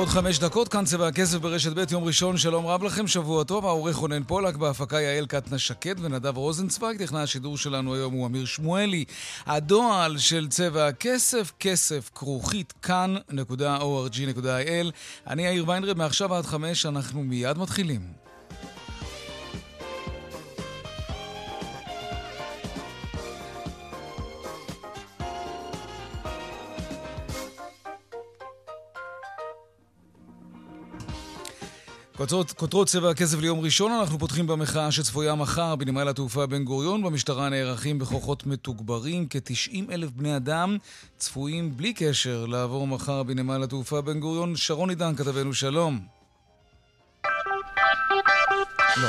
ועוד חמש דקות, כאן צבע הכסף ברשת ב', יום ראשון, שלום רב לכם, שבוע טוב, העורך רונן פולק, בהפקה יעל קטנה שקד ונדב רוזנצוויג, טכנאי השידור שלנו היום הוא אמיר שמואלי. הדועל של צבע הכסף, כסף כרוכית כאן.org.il. אני יאיר ויינרב, מעכשיו עד חמש, אנחנו מיד מתחילים. כותרות, כותרות צבע הכסף ליום ראשון, אנחנו פותחים במחאה שצפויה מחר בנמל התעופה בן גוריון. במשטרה נערכים בכוחות מתוגברים. כ-90 אלף בני אדם צפויים בלי קשר לעבור מחר בנמל התעופה בן גוריון. שרון עידן, כתבנו שלום. לא.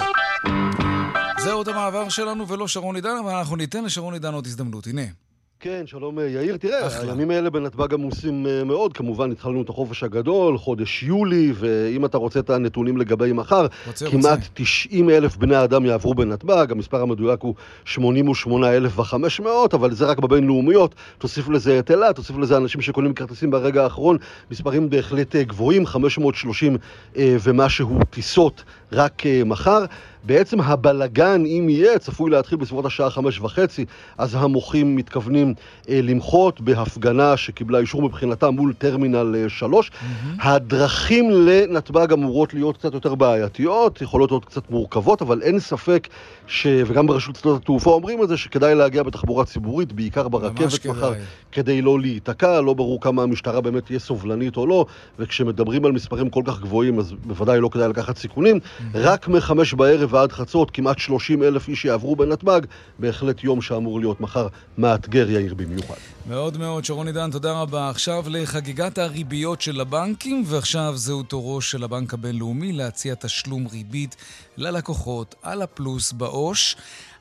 זהו עוד המעבר שלנו ולא שרון עידן, אבל אנחנו ניתן לשרון עידן עוד הזדמנות. הנה. כן, שלום אה, יאיר. תראה, אחלה. הימים האלה בנתב"ג עמוסים אה, מאוד. כמובן, התחלנו את החופש הגדול, חודש יולי, ואם אתה רוצה את הנתונים לגבי מחר, רוצה, כמעט רוצה. 90 אלף בני אדם יעברו בנתב"ג, המספר המדויק הוא 88,500, אבל זה רק בבינלאומיות. תוסיף לזה את אילת, תוסיף לזה אנשים שקונים כרטיסים ברגע האחרון, מספרים בהחלט אה, גבוהים, 530 ומשהו טיסות רק מחר. בעצם הבלגן, אם יהיה, צפוי להתחיל בסביבות השעה חמש וחצי, אז המוחים מתכוונים אה, למחות בהפגנה שקיבלה אישור מבחינתה מול טרמינל אה, שלוש. Mm-hmm. הדרכים לנתב"ג אמורות להיות קצת יותר בעייתיות, יכולות להיות קצת מורכבות, אבל אין ספק ש... וגם ברשות שדות התעופה אומרים את זה, שכדאי להגיע בתחבורה ציבורית, בעיקר ברכבת מחר, כדי לא להיתקע, לא ברור כמה המשטרה באמת תהיה סובלנית או לא, וכשמדברים על מספרים כל כך גבוהים, אז בוודאי לא כדאי לקחת סיכונים. Mm-hmm. רק מחמש בערב ועד חצות כמעט 30 אלף איש יעברו בנתב"ג, בהחלט יום שאמור להיות מחר מאתגר יאיר במיוחד. מאוד מאוד, שרון עידן, תודה רבה. עכשיו לחגיגת הריביות של הבנקים, ועכשיו זהו תורו של הבנק הבינלאומי להציע תשלום ריבית ללקוחות על הפלוס בעו"ש.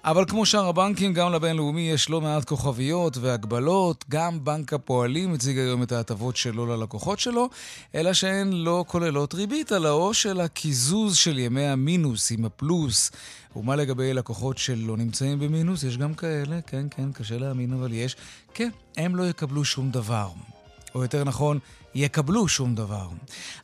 אבל כמו שאר הבנקים, גם לבינלאומי יש לא מעט כוכביות והגבלות. גם בנק הפועלים הציג היום את ההטבות שלו ללקוחות שלו, אלא שהן לא כוללות ריבית על העו"ש, אלא קיזוז של ימי המינוס עם הפלוס. ומה לגבי לקוחות שלא נמצאים במינוס? יש גם כאלה, כן, כן, קשה להאמין, אבל יש. כן, הם לא יקבלו שום דבר. או יותר נכון, יקבלו שום דבר.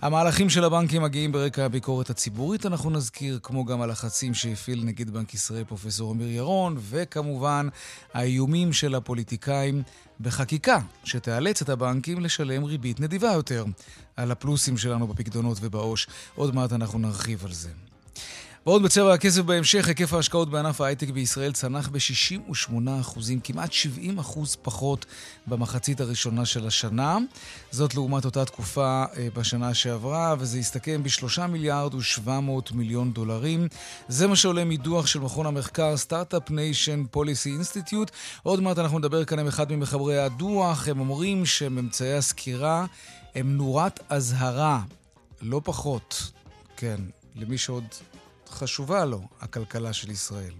המהלכים של הבנקים מגיעים ברקע הביקורת הציבורית, אנחנו נזכיר, כמו גם הלחצים שהפעיל נגיד בנק ישראל פרופסור אמיר ירון, וכמובן האיומים של הפוליטיקאים בחקיקה שתאלץ את הבנקים לשלם ריבית נדיבה יותר על הפלוסים שלנו בפקדונות ובעו"ש. עוד מעט אנחנו נרחיב על זה. ועוד בצבע הכסף בהמשך, היקף ההשקעות בענף ההייטק בישראל צנח ב-68%, כמעט 70% פחות במחצית הראשונה של השנה. זאת לעומת אותה תקופה אה, בשנה שעברה, וזה הסתכם ב-3 מיליארד ו-700 מיליון דולרים. זה מה שעולה מדוח של מכון המחקר Startup Nation Policy Institute. עוד מעט אנחנו נדבר כאן עם אחד ממחברי הדוח. הם אומרים שממצאי הסקירה הם נורת אזהרה, לא פחות. כן, למי שעוד חשובה לו, הכלכלה של ישראל.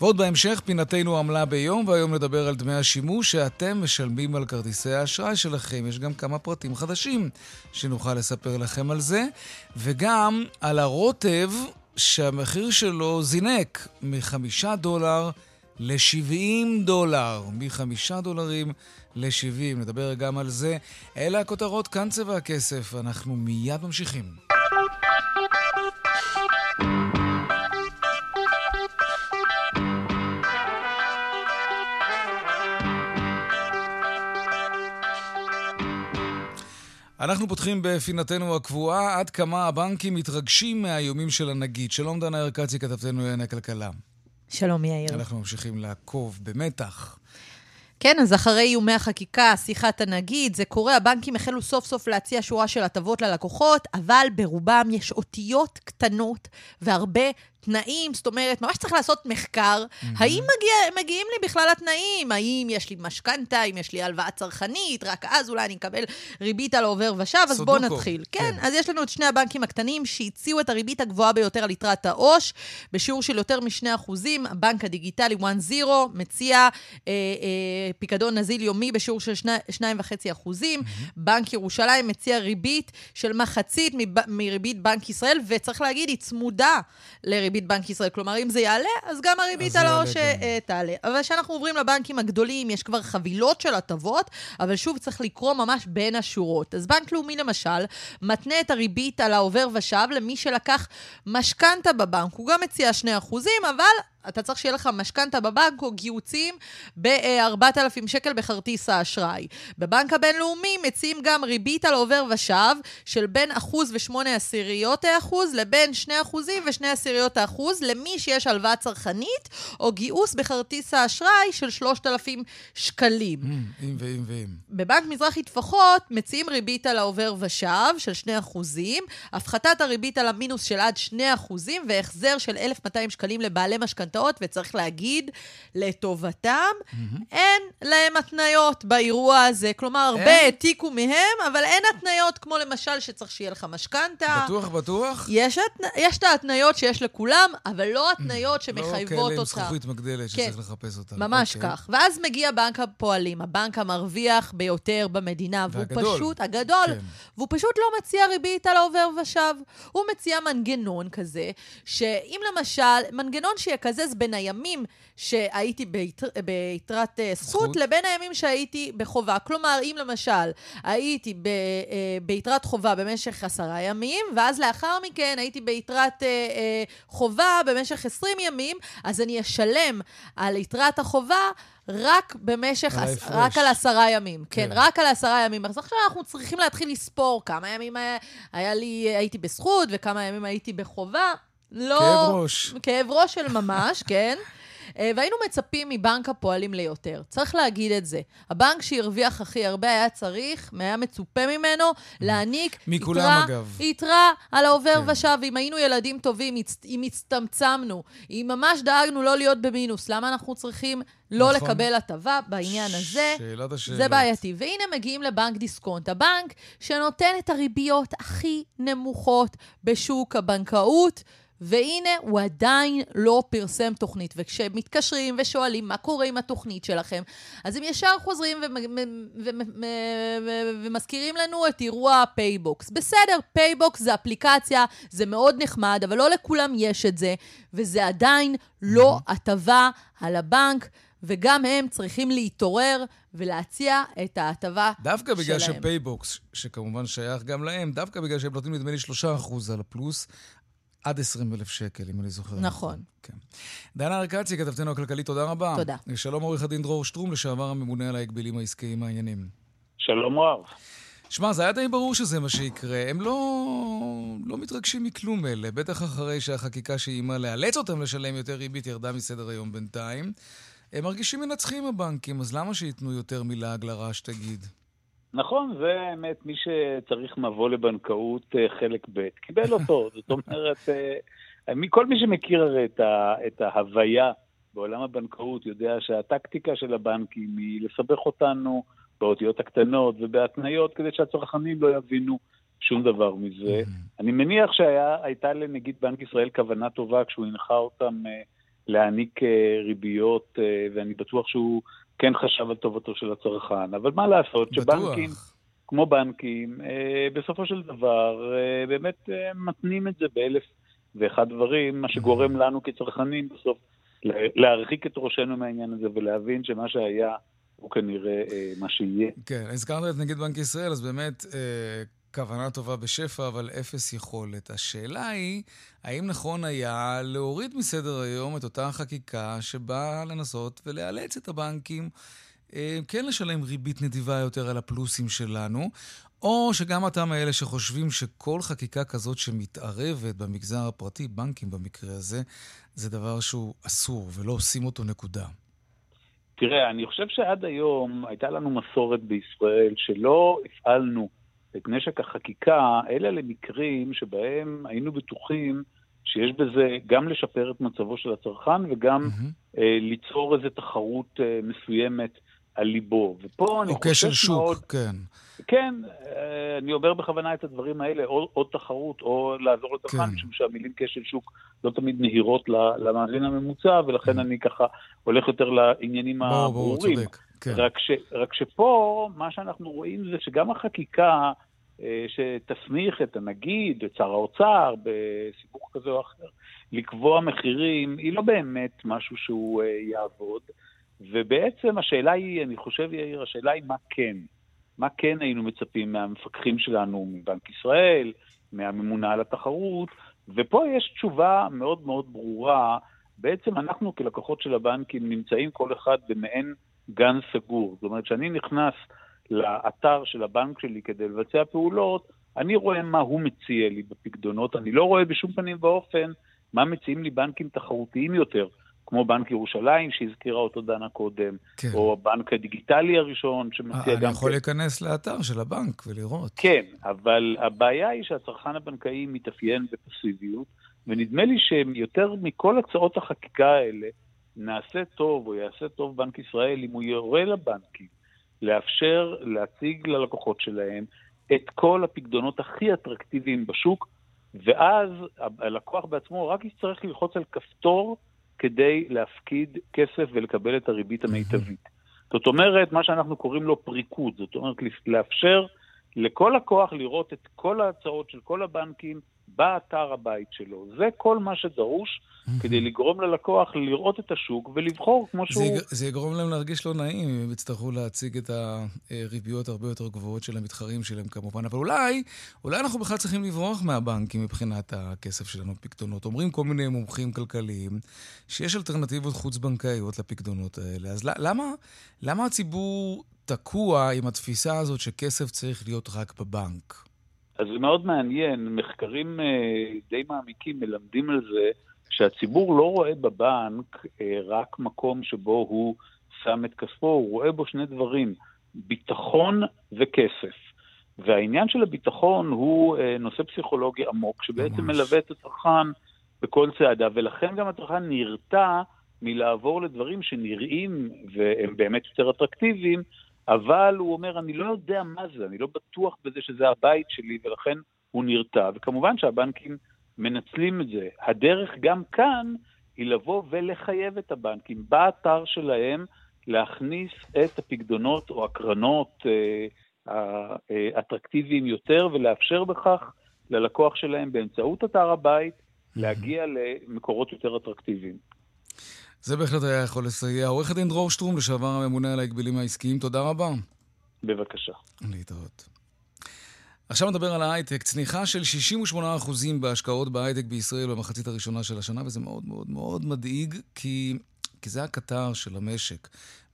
ועוד בהמשך, פינתנו עמלה ביום, והיום נדבר על דמי השימוש שאתם משלמים על כרטיסי האשראי שלכם. יש גם כמה פרטים חדשים שנוכל לספר לכם על זה, וגם על הרוטב שהמחיר שלו זינק מחמישה דולר ל-70 דולר, מחמישה דולרים ל-70. נדבר גם על זה. אלה הכותרות, כאן צבע הכסף. אנחנו מיד ממשיכים. אנחנו פותחים בפינתנו הקבועה עד כמה הבנקים מתרגשים מהאיומים של הנגיד. שלום דנה ארקצי, כתבתנו לענייני כלכלה. שלום יאיר. אנחנו ממשיכים לעקוב במתח. כן, אז אחרי איומי החקיקה, שיחת הנגיד, זה קורה, הבנקים החלו סוף סוף להציע שורה של הטבות ללקוחות, אבל ברובם יש אותיות קטנות והרבה תנאים, זאת אומרת, ממש צריך לעשות מחקר. האם מגיע, מגיעים לי בכלל התנאים? האם יש לי משכנתה, אם יש לי הלוואה צרכנית, רק אז אולי אני אקבל ריבית על עובר ושב, אז בואו נתחיל. כן. כן, אז יש לנו את שני הבנקים הקטנים שהציעו את הריבית הגבוהה ביותר על יתרת העו"ש, בשיעור של יותר מ-2%. הבנק הדיגיטלי 1-0 מציע אה, אה, פיקדון נזיל יומי בשיעור של 2.5%. בנק ירושלים מציע ריבית של מחצית מב- מריבית בנק ישראל, וצריך להגיד, היא צמודה לריבית בנק ישראל. כלומר, אם זה יעלה, אז גם הריבית על העו"ש. אה, תעלה. אבל כשאנחנו עוברים לבנקים הגדולים, יש כבר חבילות של הטבות, אבל שוב, צריך לקרוא ממש בין השורות. אז בנק לאומי, למשל, מתנה את הריבית על העובר ושב למי שלקח משכנתה בבנק. הוא גם מציע 2%, אבל אתה צריך שיהיה לך משכנתה בבנק או גיוצים ב-4,000 שקל בכרטיס האשראי. בבנק הבינלאומי מציעים גם ריבית על עובר ושב של בין אחוז ושמונה עשיריות האחוז לבין שני אחוזים ושני עשיריות האחוז למי שיש הלוואה צרכנית או גיוס בכרטיס האשראי של 3,000 שקלים. Mm, אם ואם ואם. בבנק מזרחי טפחות מציעים ריבית על העובר ושב של 2%, הפחתת הריבית על המינוס של עד 2% והחזר של 1,200 שקלים לבעלי משכנתאות, וצריך להגיד, לטובתם, אין להם התניות באירוע הזה. כלומר, הרבה? העתיקו מהם, אבל אין התניות כמו למשל שצריך שיהיה לך משכנתה. בטוח, בטוח? יש, התנ... יש את ההתניות שיש לכולם, אבל לא התניות לא שמחייבות כאלה עם אותך. זכוכית מגדלת שצריך לחפש אותה. ממש אוקיי. כך. ואז מגיע בנק הפועלים, הבנק המרוויח ביותר במדינה, והוא והגדול. פשוט, הגדול, כן. והוא פשוט לא מציע ריבית על העובר ושב. הוא מציע מנגנון כזה, שאם למשל, מנגנון שיקזז בין הימים שהייתי ביתר, ביתרת אה, זכות, זכות. לבין הימים שהייתי בחובה. כלומר, אם למשל הייתי ב, אה, ביתרת חובה במשך עשרה ימים, ואז לאחר מכן הייתי ביתרת אה, חובה במשך 20 ימים, אז אני אשלם על יתרת החובה רק במשך, על. רק על עשרה ימים. כן, כן. רק על עשרה ימים. אז עכשיו אנחנו צריכים להתחיל לספור כמה ימים היה, היה לי, הייתי בזכות וכמה ימים הייתי בחובה. לא... כאב ראש. כאב ראש של ממש, כן. אה, והיינו מצפים מבנק הפועלים ליותר. צריך להגיד את זה. הבנק שהרוויח הכי הרבה היה צריך, היה מצופה ממנו, להעניק מכולם, יתרה, אגב. יתרה על העובר כן. ושב. אם היינו ילדים טובים, אם הצטמצמנו, אם ממש דאגנו לא להיות במינוס, למה אנחנו צריכים לא נכון. לקבל הטבה בעניין הזה? שאלת השאלות. זה בעייתי. והנה מגיעים לבנק דיסקונט, הבנק שנותן את הריביות הכי נמוכות בשוק הבנקאות. והנה, הוא עדיין לא פרסם תוכנית. וכשמתקשרים ושואלים מה קורה עם התוכנית שלכם, אז הם ישר חוזרים ומזכירים לנו את אירוע PayBox. בסדר, PayBox זה אפליקציה, זה מאוד נחמד, אבל לא לכולם יש את זה, וזה עדיין לא הטבה של הבנק. וגם הם צריכים להתעורר ולהציע את ההטבה שלהם. דווקא בגלל ש PayBox, שכמובן שייך גם להם, דווקא בגלל שהם נותנים נדמה לי 3% על הפלוס, עד 20 אלף שקל, אם אני זוכר. נכון. כן. דנה ארקצי, כתבתנו הכלכלית, תודה רבה. תודה. שלום עורך הדין דרור שטרום, לשעבר הממונה על ההגבלים העסקיים העניינים. שלום רב. שמע, זה היה די ברור שזה מה שיקרה. הם לא, לא מתרגשים מכלום אלה, בטח אחרי שהחקיקה שאיימה לאלץ אותם לשלם יותר ריבית ירדה מסדר היום בינתיים. הם מרגישים מנצחים הבנקים, אז למה שייתנו יותר מלעג לרש, תגיד? נכון, זה האמת, מי שצריך מבוא לבנקאות אה, חלק ב', קיבל אותו. זאת אומרת, אה, כל מי שמכיר הרי את, ה, את ההוויה בעולם הבנקאות יודע שהטקטיקה של הבנקים היא לסבך אותנו באותיות הקטנות ובהתניות כדי שהצרכנים לא יבינו שום דבר מזה. אני מניח שהייתה לנגיד בנק ישראל כוונה טובה כשהוא הנחה אותם אה, להעניק ריביות, ואני בטוח שהוא כן חשב על טובתו של הצרכן. אבל מה לעשות שבנקים. כמו בנקים, אה, בסופו של דבר אה, באמת אה, מתנים את זה באלף ואחד דברים, מה שגורם לנו כצרכנים בסוף לה- להרחיק את ראשנו מהעניין הזה ולהבין שמה שהיה הוא כנראה אה, מה שיהיה. כן, הזכרת את נגיד בנק ישראל, אז באמת אה, כוונה טובה בשפע, אבל אפס יכולת. השאלה היא, האם נכון היה להוריד מסדר היום את אותה חקיקה שבאה לנסות ולאלץ את הבנקים אה, כן לשלם ריבית נדיבה יותר על הפלוסים שלנו, או שגם אתה מאלה שחושבים שכל חקיקה כזאת שמתערבת במגזר הפרטי, בנקים במקרה הזה, זה דבר שהוא אסור ולא עושים אותו נקודה. תראה, אני חושב שעד היום הייתה לנו מסורת בישראל שלא הפעלנו את נשק החקיקה, אלא למקרים שבהם היינו בטוחים שיש בזה גם לשפר את מצבו של הצרכן וגם מהמם. אה, ליצור איזו תחרות אה, מסוימת על ליבו. ופה אני כשל חושש שוק, מאוד, כן. כן, אה, אני אומר בכוונה את הדברים האלה, או, או תחרות או לעזור לצרכן, כן. משום שהמילים כשל שוק לא תמיד נהירות למאזין הממוצע, ולכן אני ככה הולך יותר לעניינים ברור, הברורים. צודק. כן. רק, ש, רק שפה, מה שאנחנו רואים זה שגם החקיקה אה, שתסמיך את הנגיד, את שר האוצר, בסיבוך כזה או אחר, לקבוע מחירים, היא לא באמת משהו שהוא אה, יעבוד. ובעצם השאלה היא, אני חושב, יאיר, השאלה היא מה כן. מה כן היינו מצפים מהמפקחים שלנו, מבנק ישראל, מהממונה על התחרות, ופה יש תשובה מאוד מאוד ברורה. בעצם אנחנו כלקוחות של הבנקים נמצאים כל אחד במעין גן סגור. זאת אומרת, כשאני נכנס לאתר של הבנק שלי כדי לבצע פעולות, אני רואה מה הוא מציע לי בפקדונות, אני לא רואה בשום פנים ואופן מה מציעים לי בנקים תחרותיים יותר, כמו בנק ירושלים שהזכירה אותו דנה קודם, כן. או הבנק הדיגיטלי הראשון שמציע אני גם יכול כן. להיכנס לאתר של הבנק ולראות. כן, אבל הבעיה היא שהצרכן הבנקאי מתאפיין בפסיביות, ונדמה לי שיותר מכל הצעות החקיקה האלה, נעשה טוב או יעשה טוב בנק ישראל אם הוא יורה לבנקים לאפשר להציג ללקוחות שלהם את כל הפקדונות הכי אטרקטיביים בשוק, ואז הלקוח בעצמו רק יצטרך ללחוץ על כפתור כדי להפקיד כסף ולקבל את הריבית המיטבית. זאת אומרת, מה שאנחנו קוראים לו פריקוד, זאת אומרת, לאפשר לכל לקוח לראות את כל ההצעות של כל הבנקים באתר הבית שלו. זה כל מה שדרוש כדי לגרום ללקוח לראות את השוק ולבחור כמו זה, שהוא... יג... זה יגרום להם להרגיש לא נעים אם הם יצטרכו להציג את הריביות הרבה יותר גבוהות של המתחרים שלהם כמובן. אבל אולי, אולי אנחנו בכלל צריכים לברוח מהבנקים מבחינת הכסף שלנו בפקדונות. אומרים כל מיני מומחים כלכליים שיש אלטרנטיבות חוץ-בנקאיות לפקדונות האלה. אז למה, למה הציבור תקוע עם התפיסה הזאת שכסף צריך להיות רק בבנק? אז זה מאוד מעניין, מחקרים אה, די מעמיקים מלמדים על זה שהציבור לא רואה בבנק אה, רק מקום שבו הוא שם את כספו, הוא רואה בו שני דברים, ביטחון וכסף. והעניין של הביטחון הוא אה, נושא פסיכולוגי עמוק, שבעצם ממש. מלווה את הצרכן בכל צעדה, ולכן גם הצרכן נרתע מלעבור לדברים שנראים והם באמת יותר אטרקטיביים, אבל הוא אומר, אני לא יודע מה זה, אני לא בטוח בזה שזה הבית שלי, ולכן הוא נרתע. וכמובן שהבנקים מנצלים את זה. הדרך גם כאן היא לבוא ולחייב את הבנקים באתר שלהם להכניס את הפקדונות או הקרנות אה, האטרקטיביים יותר, ולאפשר בכך ללקוח שלהם באמצעות אתר הבית להגיע למקורות יותר אטרקטיביים. זה בהחלט היה יכול לסייע. עורך הדין דרור שטרום, לשעבר הממונה על ההגבלים העסקיים, תודה רבה. בבקשה. להתראות. עכשיו נדבר על ההייטק. צניחה של 68% בהשקעות בהייטק בישראל במחצית הראשונה של השנה, וזה מאוד מאוד מאוד מדאיג, כי, כי זה הקטר של המשק.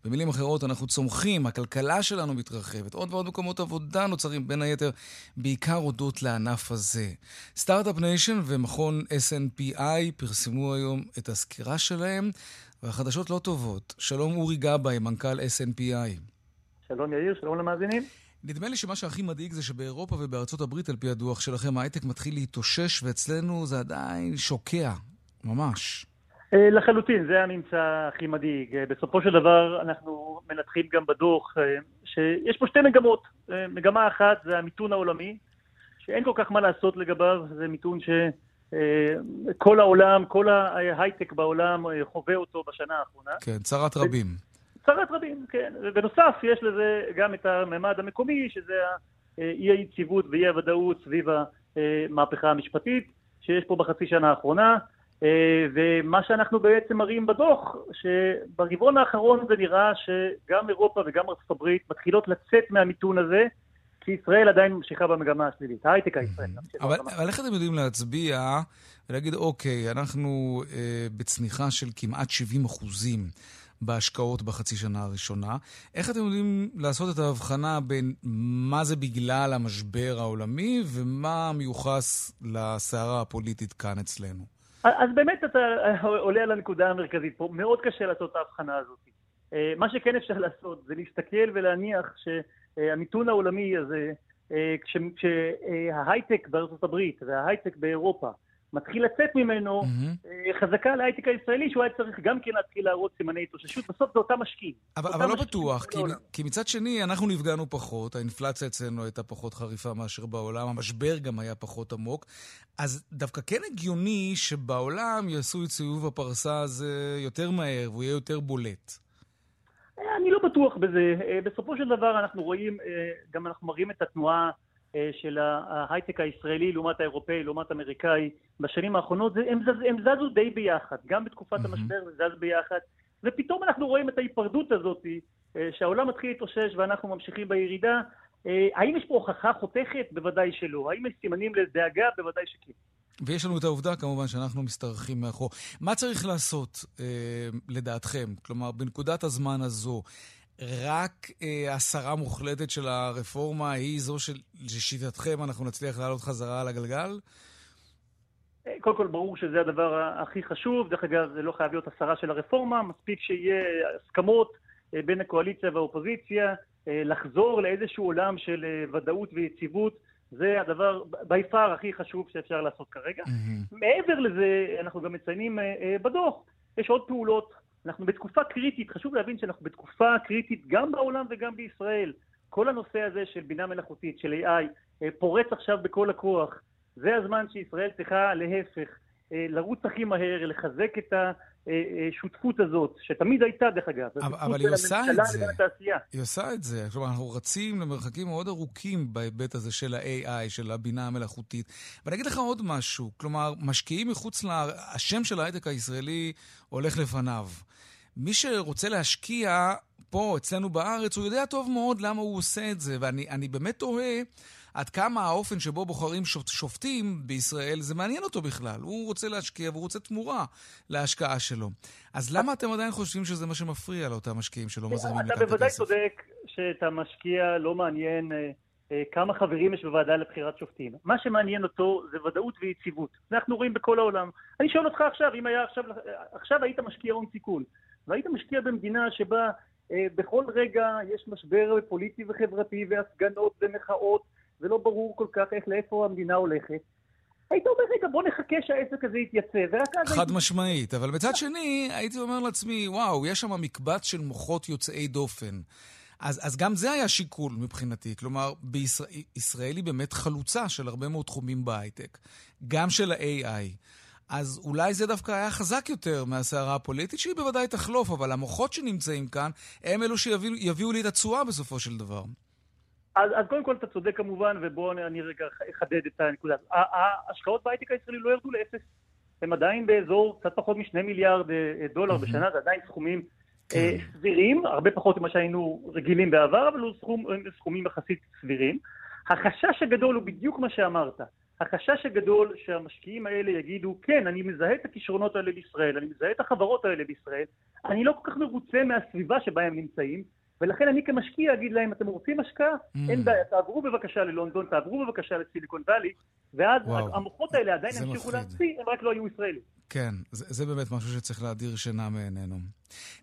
במילים אחרות, אנחנו צומחים, הכלכלה שלנו מתרחבת, עוד ועוד מקומות עבודה נוצרים, בין היתר, בעיקר הודות לענף הזה. Start-Up Nation ומכון SNPI פרסמו היום את הסקירה שלהם, והחדשות לא טובות. שלום אורי גבאי, מנכ"ל SNPI. שלום יאיר, שלום למאזינים. נדמה לי שמה שהכי מדאיג זה שבאירופה ובארצות הברית, על פי הדוח שלכם, ההייטק מתחיל להתאושש, ואצלנו זה עדיין שוקע, ממש. לחלוטין, זה הממצא הכי מדאיג. בסופו של דבר אנחנו מנתחים גם בדוח שיש פה שתי מגמות. מגמה אחת זה המיתון העולמי, שאין כל כך מה לעשות לגביו, זה מיתון שכל העולם, כל ההייטק בעולם חווה אותו בשנה האחרונה. כן, צרת רבים. צרת רבים, כן. ובנוסף יש לזה גם את הממד המקומי, שזה האי היציבות ואי הוודאות סביב המהפכה המשפטית שיש פה בחצי שנה האחרונה. ומה שאנחנו בעצם מראים בדוח, שברבעון האחרון זה נראה שגם אירופה וגם ארצות הברית מתחילות לצאת מהמיתון הזה, כי ישראל עדיין ממשיכה במגמה השלילית, ההייטק הישראלי. אבל, אבל איך אתם יודעים להצביע ולהגיד, אוקיי, אנחנו אה, בצניחה של כמעט 70 אחוזים בהשקעות בחצי שנה הראשונה. איך אתם יודעים לעשות את ההבחנה בין מה זה בגלל המשבר העולמי ומה מיוחס לסערה הפוליטית כאן אצלנו? אז באמת אתה עולה על הנקודה המרכזית פה, מאוד קשה לעשות את ההבחנה הזאת. מה שכן אפשר לעשות זה להסתכל ולהניח שהמיתון העולמי הזה, כשההייטק בארצות הברית וההייטק באירופה מתחיל לצאת ממנו. אה, חזקה על ההייטק הישראלי, שהוא היה צריך גם כן להתחיל להראות סימני התאוששות. בסוף זה אותם משקיעים. אבל, אותם אבל לא משקיעים בטוח, בכל כי. כי מצד שני, אנחנו נפגענו פחות, האינפלציה אצלנו הייתה פחות חריפה מאשר בעולם, המשבר גם היה פחות עמוק, אז דווקא כן הגיוני שבעולם יעשו את סיבוב הפרסה הזה יותר מהר, והוא יהיה יותר בולט. אה, אני לא בטוח בזה. אה, בסופו של דבר אנחנו רואים, גם אנחנו מראים את התנועה של ההייטק הישראלי לעומת האירופאי, לעומת האמריקאי. בשנים האחרונות זה- הם, זז, הם זזו די ביחד. גם בתקופת מהמם. המשבר זה זז ביחד. ופתאום אנחנו רואים את ההיפרדות הזאת, אה, שהעולם מתחיל להתאושש ואנחנו ממשיכים בירידה. אה, האם יש פה הוכחה חותכת? בוודאי שלא. האם יש סימנים לדאגה? בוודאי שכן. ויש לנו את העובדה, כמובן, שאנחנו משתרכים מאחור. מה צריך לעשות, אה, לדעתכם? כלומר, בנקודת הזמן הזו, רק אה, הסרה מוחלטת של הרפורמה היא זו של- שלשיטתכם אנחנו נצליח לעלות חזרה על הגלגל? אה, קודם כל ברור שזה הדבר הכי חשוב, דרך אגב זה לא חייב להיות הסרה של הרפורמה, מספיק שיהיה הסכמות אה, בין הקואליציה והאופוזיציה, אה, לחזור לאיזשהו עולם של ודאות ויציבות, זה הדבר בי פאר הכי חשוב שאפשר לעשות כרגע. מהמם. מעבר לזה, אנחנו גם מציינים בדוח, יש עוד פעולות, אנחנו בתקופה קריטית, חשוב להבין שאנחנו בתקופה קריטית גם בעולם וגם בישראל. כל הנושא הזה של בינה מלאכותית, של AI, אה, פורץ עכשיו בכל הכוח. זה הזמן שישראל צריכה להפך, אה, לרוץ הכי מהר, לחזק את השותפות הזאת, שתמיד הייתה דרך אגב. אבל- אבל היא עושה את זה. היא עושה את זה. כלומר, אנחנו רצים למרחקים מאוד ארוכים בהיבט הזה של ה-AI, של הבינה המלאכותית. ואני אגיד לך עוד משהו, כלומר, משקיעים מחוץ ל... השם של ההייטק הישראלי הולך לפניו. מי שרוצה להשקיע פה, אצלנו בארץ, הוא יודע טוב מאוד למה הוא עושה את זה, ואני אני באמת תוהה עד כמה האופן שבו בוחרים שופ- שופטים בישראל, זה מעניין אותו בכלל. הוא רוצה להשקיע והוא רוצה תמורה להשקעה שלו. אז למה אתם עדיין חושבים שזה מה שמפריע לאותם משקיעים שלא מזרימים אתה לכאן את בוודאי הכסף? צודק שאת המשקיע לא מעניין אה, אה, כמה חברים יש בוועדה לבחירת שופטים. מה שמעניין אותו זה ודאות ויציבות. זה אנחנו רואים בכל העולם. אני שואל אותך עכשיו, אם היה עכשיו, עכשיו היית משקיע הון סיכון, והיית משקיע במדינה שבה אה, בכל רגע יש משבר פוליטי וחברתי והפגנות ומחאות, ולא ברור כל כך איך לאיפה המדינה הולכת. היית אומר, רגע, בוא נחכה שהעסק הזה יתייצב, ורק אז... חד הייתי- משמעית, אבל מצד שני, הייתי אומר לעצמי, וואו, יש שם מקבץ של מוחות יוצאי דופן. אז, אז גם זה היה שיקול מבחינתי. כלומר, בישראל ישראל היא באמת חלוצה של הרבה מאוד תחומים בהייטק, גם של ה-AI. אז אולי זה דווקא היה חזק יותר מהסערה הפוליטית, שהיא בוודאי תחלוף, אבל המוחות שנמצאים כאן, הם אלו שיביאו יביאו לי את התשואה בסופו של דבר. אז, אז קודם כל אתה צודק כמובן, ובואו אני, אני רגע אחדד את הנקודה. ההשקעות בהייטק הישראלי לא ירדו לאפס. הם עדיין באזור קצת פחות משני מיליארד אה, דולר מהמם. בשנה, זה עדיין סכומים כן. אה, סבירים, הרבה פחות ממה שהיינו רגילים בעבר, אבל סכום, הם סכומים יחסית סבירים. החשש הגדול הוא בדיוק מה שאמרת. החשש הגדול שהמשקיעים האלה יגידו, כן, אני מזהה את הכישרונות האלה בישראל, אני מזהה את החברות האלה בישראל, אני לא כל כך מרוצה מהסביבה שבה הם נמצאים, ולכן אני כמשקיע אגיד להם, אתם רוצים השקעה? Mm. אין בעיה, תעברו בבקשה ללונדון, תעברו בבקשה לסיליקון וואלי, ואז וואו, המוחות האלה עדיין ימשיכו. להמציא, הם רק לא יהיו ישראלים. כן, זה, זה באמת משהו שצריך להדיר שינה מעינינו.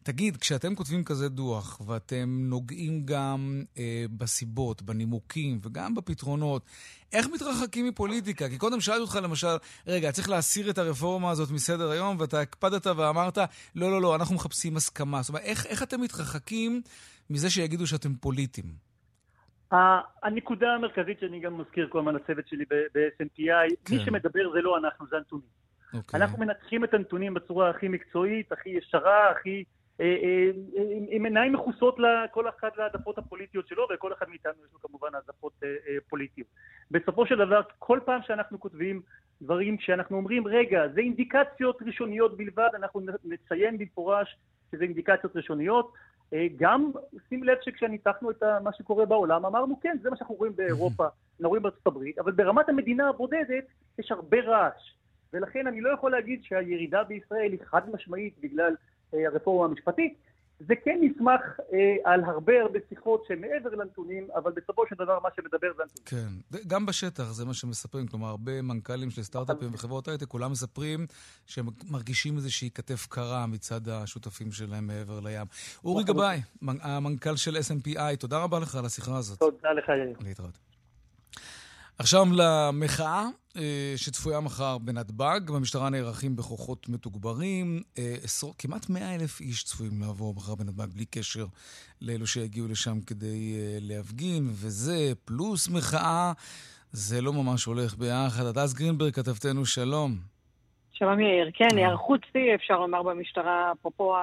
תגיד, כשאתם כותבים כזה דוח, ואתם נוגעים גם אה, בסיבות, בנימוקים וגם בפתרונות, איך מתרחקים מפוליטיקה? כי קודם שאלתי אותך למשל, רגע, צריך להסיר את הרפורמה הזאת מסדר היום, ואתה הקפדת ואמרת, לא, לא, לא, אנחנו מחפשים הסכמה. זאת אומרת, איך, איך אתם מתרחקים מזה שיגידו שאתם פוליטיים? הנקודה המרכזית שאני גם מזכיר כל הזמן לצוות שלי ב-SNPI, כן. מי שמדבר זה לא אנחנו, זה הנתונים. אוקיי. אנחנו מנתחים את הנתונים בצורה הכי מקצועית, הכי ישרה, הכי... אה, אה, עם- עם עיניים מכוסות לכל אחד להעדפות הפוליטיות שלו, וכל אחד מאיתנו יש לו כמובן העדפות אה, אה, פוליטיות. בסופו של דבר, כל פעם שאנחנו כותבים דברים שאנחנו אומרים, רגע, זה אינדיקציות ראשוניות בלבד, אנחנו נציין במפורש שזה אינדיקציות ראשוניות. אה, גם, שים לב שכשניתחנו את מה שקורה בעולם, אמרנו, כן, זה מה שאנחנו רואים באירופה, אנחנו רואים בארצות הברית, אבל ברמת המדינה הבודדת יש הרבה רעש. ולכן אני לא יכול להגיד שהירידה בישראל היא חד משמעית בגלל אה, הרפורמה המשפטית. זה כן נסמך אה, על הרבה הרבה שיחות שמעבר לנתונים, אבל בסופו של דבר מה שמדבר זה הנתונים. כן, גם בשטח זה מה שמספרים, כלומר, הרבה מנכ"לים של סטארט-אפים וחברות הייטק, כולם מספרים שהם מרגישים איזושהי כתף קרה מצד השותפים שלהם מעבר לים. אורי נכון. גבאי, מנ- המנכ"ל של SNPI, תודה רבה לך על השיחה הזאת. תודה לך, יאיר. להתראות. עכשיו למחאה אה, שצפויה מחר בנתב"ג. במשטרה נערכים בכוחות מתוגברים. אה, עשרות, כמעט 100 אלף איש צפויים לעבור מחר בנתב"ג, בלי קשר לאלו שיגיעו לשם כדי אה, להפגין, וזה פלוס מחאה, זה לא ממש הולך ביחד. הדס גרינברג, כתבתנו, שלום. שלום יאיר. כן, היערכות שיא, אפשר לומר, במשטרה, אפרופו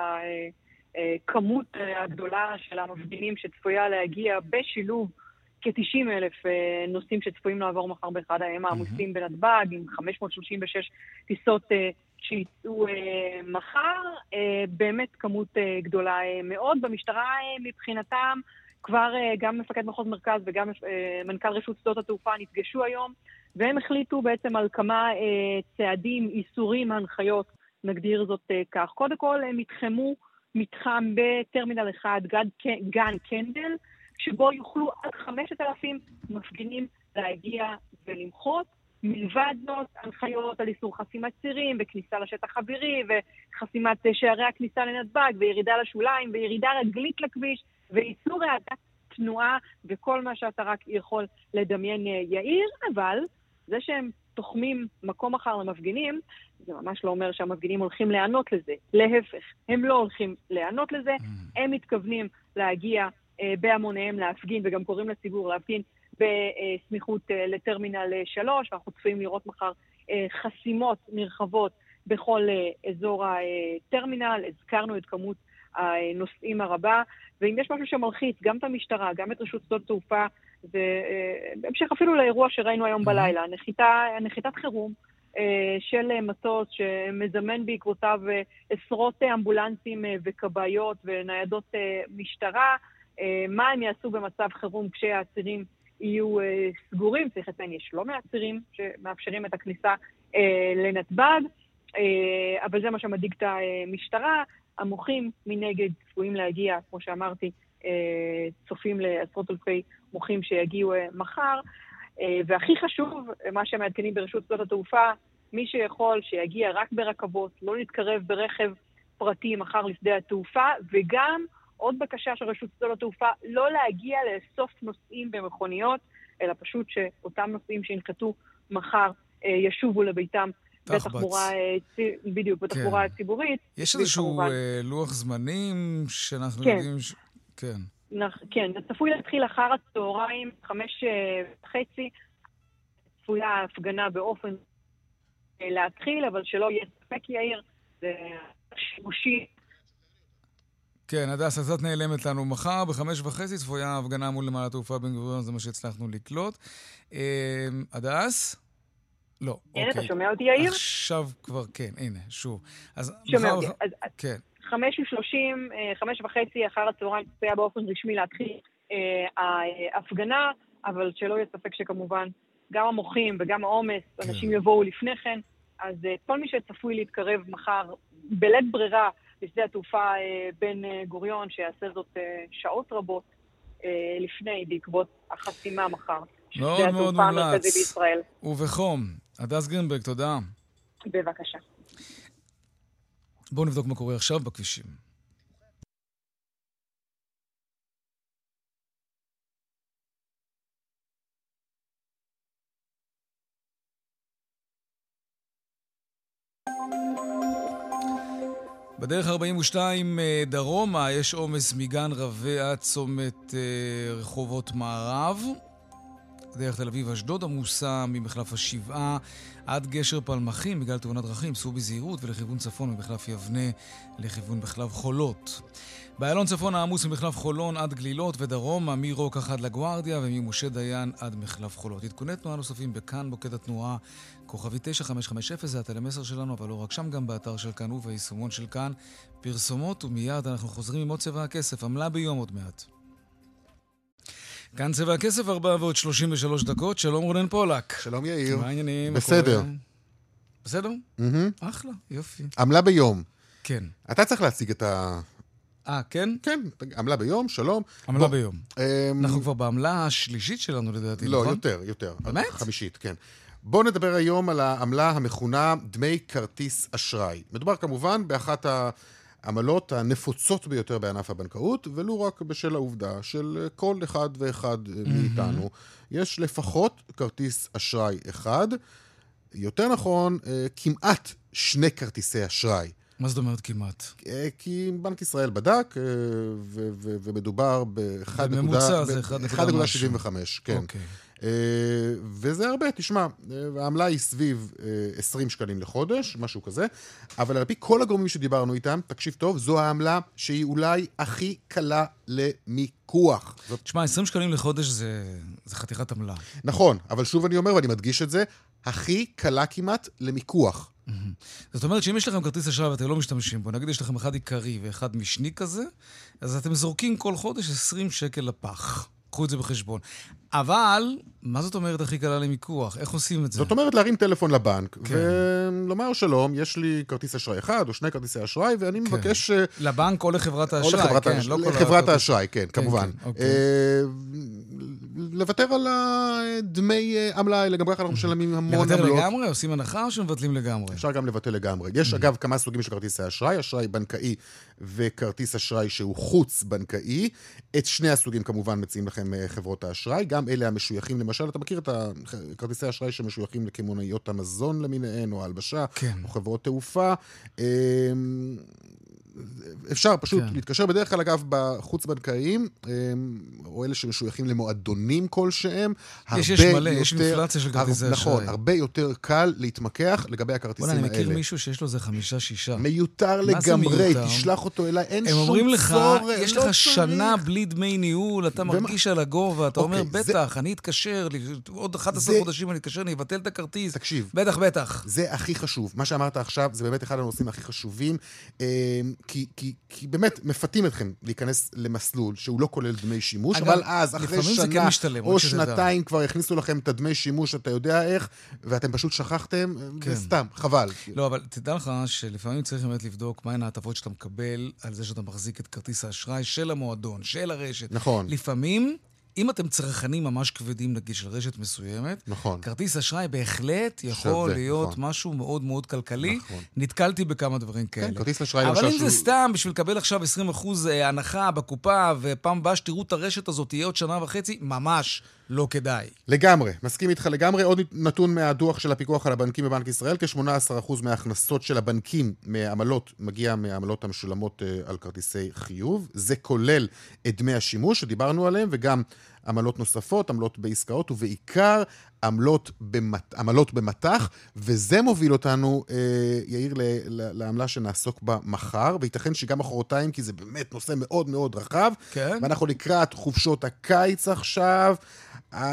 הכמות הגדולה של המפגינים שצפויה להגיע בשילוב כ-90 אלף אה, נוסעים שצפויים לעבור מחר באחד הימים העמוסים בנתב"ג, עם 536 טיסות אה, שיצאו אה, מחר. באמת כמות גדולה מאוד. במשטרה מבחינתם, כבר גם מפקד מחוז מרכז וגם מנכ"ל רשות שדות התעופה נפגשו היום, והם החליטו בעצם על כמה צעדים, איסורים, הנחיות, נגדיר זאת כך. קודם כל, הם יתחמו מתחם בטרמינל 1, גן, גן קנדל, שבו יוכלו עד 5,000 מפגינים להגיע ולמחות. מלבד זאת, הנחיות על איסור חסימת צירים וכניסה לשטח אווירי וחסימת שערי הכניסה לנתב"ג וירידה לשוליים וירידה רגלית לכביש ואיסור האטת תנועה וכל מה שאתה רק יכול לדמיין אה, יאיר, אבל זה שהם תוחמים מקום אחר למפגינים, זה ממש לא אומר שהמפגינים הולכים להיענות לזה. להפך, הם לא הולכים להיענות לזה, mm. הם מתכוונים להגיע בהמוניהם להפגין, וגם קוראים לציבור להפגין בסמיכות אה, לטרמינל 3, ואנחנו צפויים לראות מחר אה, חסימות נרחבות בכל אזור הטרמינל. הזכרנו את כמות הנוסעים הרבה, ואם יש משהו שמלחיץ גם את המשטרה, גם את רשות שדות תעופה, זה בהמשך אפילו לאירוע שראינו היום בלילה, נחיתה, נחיתת חירום של מטוס שמזמן בעקבותיו עשרות אמבולנסים וכבאיות וניידות משטרה. אה, מה הם יעשו במצב חירום כשהצירים יהיו אה, סגורים. צריך לציין, יש לא מעט צירים שמאפשרים את הכניסה אה, לנתב"ג, אבל זה מה שמדאיג את המשטרה. המוחים מנגד צפויים להגיע, כמו שאמרתי, צופים לעשרות אלפי מוחים שיגיעו מחר. והכי חשוב, מה שמעדכנים ברשות שדות התעופה, מי שיכול שיגיע רק ברכבות, לא להתקרב ברכב פרטי מחר לשדה התעופה, וגם עוד בקשה של רשות שדות התעופה, לא להגיע לאסוף נוסעים במכוניות, אלא פשוט שאותם נוסעים שינחתו מחר אה, ישובו לביתם בתחבורה, אה, בדיוק, בתחבורה כן. הציבורית. יש איזשהו וכמובן... אה, לוח זמנים שאנחנו כן. יודעים... ש... כן. נח, כן, זה צפוי להתחיל אחר הצהריים, חמש וחצי, צפויה ההפגנה באופן להתחיל, אבל שלא יהיה ספק, יאיר, זה שימושי כן, הדס, אז את נעלמת לנו. מחר בחמש וחצי צפויה הפגנה מול נמל התעופה בן גוריון, זה מה שהצלחנו לקלוט. אמ, הדס? לא, כן, אוקיי. אתה שומע אותי, יאיר? עכשיו כבר כן, הנה, שוב. אז שומע אותי. אז, כן. חמש ושלושים, אה, חמש וחצי אחר הצהריים צפויה באופן רשמי להתחיל אה, ההפגנה, אבל שלא יהיה ספק שכמובן גם המוחים וגם העומס, כן. אנשים יבואו לפני כן, אז אה, כל מי שצפוי להתקרב מחר בלית ברירה בשדה התעופה אה, בן אה, גוריון, שיעשה זאת אה, שעות רבות לפני, בעקבות החסימה מחר. מאוד מאוד מומלץ. ובחום. הדס גרינברג, תודה. בבקשה. בואו נבדוק מה קורה עכשיו בכבישים. בדרך 42 אה, דרומה יש עומס מגן רבי עד צומת אה, רחובות מערב. דרך תל אביב-אשדוד עמוסה ממחלף השבעה עד גשר פלמחים בגלל תאונת דרכים, סעו בזהירות ולכיוון צפון ממחלף יבנה לכיוון מחלף חולות. באיילון צפון העמוס ממחלף חולון עד גלילות ודרומה מרוקח עד לגוארדיה וממשה דיין עד מחלף חולות. עדכוני תנועה נוספים בכאן מוקד התנועה כוכבי 9550 זה הטלמסר שלנו, אבל לא רק שם, גם באתר של כאן וביישומון של כאן. פרסומות ומיד אנחנו חוזרים עם עוד צבע הכסף, עמלה ביום עוד מעט. כאן צבע הכסף, 4 ועוד 33 דקות. שלום רונן פולק. שלום יאיר. מה העניינים? בסדר. בסדר? Mm-hmm. אחלה, יופי. עמלה ביום. כן. אתה צריך להציג את ה... אה, כן? כן, עמלה ביום, שלום. עמלה בוא, ביום. אמ... אנחנו כבר בעמלה השלישית שלנו לדעתי, לא, נכון? לא, יותר, יותר. באמת? חמישית, כן. בואו נדבר היום על העמלה המכונה דמי כרטיס אשראי. מדובר כמובן באחת העמלות הנפוצות ביותר בענף הבנקאות, ולו רק בשל העובדה של כל אחד ואחד מאיתנו יש לפחות כרטיס אשראי אחד, יותר נכון, אה, כמעט שני כרטיסי אשראי. מה זאת אומרת כמעט? אה, כי בנק ישראל בדק, אה, ו- ו- ומדובר ב-1.75, בממוצע זה 1.75, כן. אוקיי. אה, וזה הרבה, תשמע, העמלה היא סביב אה, 20 שקלים לחודש, משהו כזה, אבל על פי כל הגורמים שדיברנו איתם, תקשיב טוב, זו העמלה שהיא אולי הכי קלה למיקוח. תשמע, 20 שקלים לחודש זה, זה חתיכת עמלה. נכון, אבל שוב אני אומר, ואני מדגיש את זה, הכי קלה כמעט למיקוח. זאת אומרת שאם יש לכם כרטיס אשראי ואתם לא משתמשים בו, נגיד יש לכם אחד עיקרי ואחד משני כזה, אז אתם זורקים כל חודש 20 שקל לפח. קחו את זה בחשבון. אבל, מה זאת אומרת הכי קלה למיקוח? איך עושים את זה? זאת אומרת להרים טלפון לבנק, כן. ולומר שלום, יש לי כרטיס אשראי אחד או שני כרטיסי אשראי, ואני מבקש... אה, לבנק או לחברת או האשראי, לחברת כן, האש- לא כל לחברת האשראי, כן, כמובן. כן, אוקיי. אה, לוותר על הדמי אה, עמלה האלה, גם ככה אנחנו משלמים המון לוותר עמלות. לגמרי? עושים הנחה או שמבטלים לגמרי? אפשר גם לבטל לגמרי. יש אגב כמה סוגים של כרטיסי אשראי, אשראי בנקאי וכרטיס אשראי שהוא חוץ-בנקאי. את שני הסוגים כמובן מציעים לכם אה, חברות האשראי, גם אלה המשויכים, למשל, אתה מכיר את הכרטיסי האשראי שמשויכים לקמעונאיות המזון למיניהן, או ההלבשה, כן. או חברות תעופה. אפשר פשוט כן. להתקשר, בדרך כלל אגב בחוץ-בנקאיים, אה, או אלה שמשויכים למועדונים כלשהם, יש- יש הרבה מלא, יש יותר- אינפלציה של כרטיסי הר- נכון, אשראי. הרבה יותר קל להתמקח לגבי הכרטיסים וואלה, האלה. אני מכיר מישהו שיש לו איזה חמישה-שישה. מיותר לגמרי, מיותר? תשלח אותו אליי, אין הם שום אומרים לך, צורך, יש לא לך שנה. בלי דמי ניהול, אתה ומה- מרגיש על הגובה, אתה אומר, אוקיי, זה- בטח, אני אתקשר, עוד 11 זה- חודשים אני אתקשר, אני אבטל את הכרטיס. תקשיב, בטח, בטח. זה הכי חשוב. מה שאמרת עכשיו זה באמת אחד הנושאים הכי חשובים, אה, כי, כי, כי באמת מפתים אתכם להיכנס למסלול שהוא לא כולל דמי שימוש, אגב, אבל אז, אחרי זה כן שנה משתלם, או. שנתיים כבר יכניסו לכם את הדמי שימוש, אתה יודע איך, ואתם פשוט שכחתם, כן. זה סתם, חבל. לא, אבל תדע לך שלפעמים צריך באמת לבדוק מהן ההטבות שאתה מקבל על זה שאתה מחזיק את כרטיס האשראי של המועדון, של הרשת. נכון, לפעמים, אם אתם צרכנים ממש כבדים, נגיד, של רשת מסוימת, נכון. כרטיס אשראי בהחלט יכול שווה, להיות נכון. משהו מאוד מאוד כלכלי. נכון. נתקלתי בכמה דברים כאלה. כן, כרטיס אשראי אבל למשל אם זה שהוא- סתם בשביל לקבל עכשיו 20% הנחה בקופה, ופעם הבאה שתראו את הרשת הזאת תהיה עוד שנה וחצי, ממש לא כדאי. לגמרי, מסכים איתך לגמרי. עוד נתון מהדוח של הפיקוח על הבנקים בבנק ישראל, כ-18% מההכנסות של הבנקים מעמלות מגיע מהעמלות המשולמות אה, על כרטיסי חיוב. זה כולל את דמי השימוש שדיברנו עליהם, וגם עמלות נוספות, עמלות בעסקאות, ובעיקר עמלות, במת... עמלות במטח, וזה מוביל אותנו, אה, יאיר. לעמלה שנעסוק בה מחר, וייתכן שגם מחרתיים, כי זה באמת נושא מאוד מאוד רחב. כן? ואנחנו לקראת חופשות הקיץ עכשיו.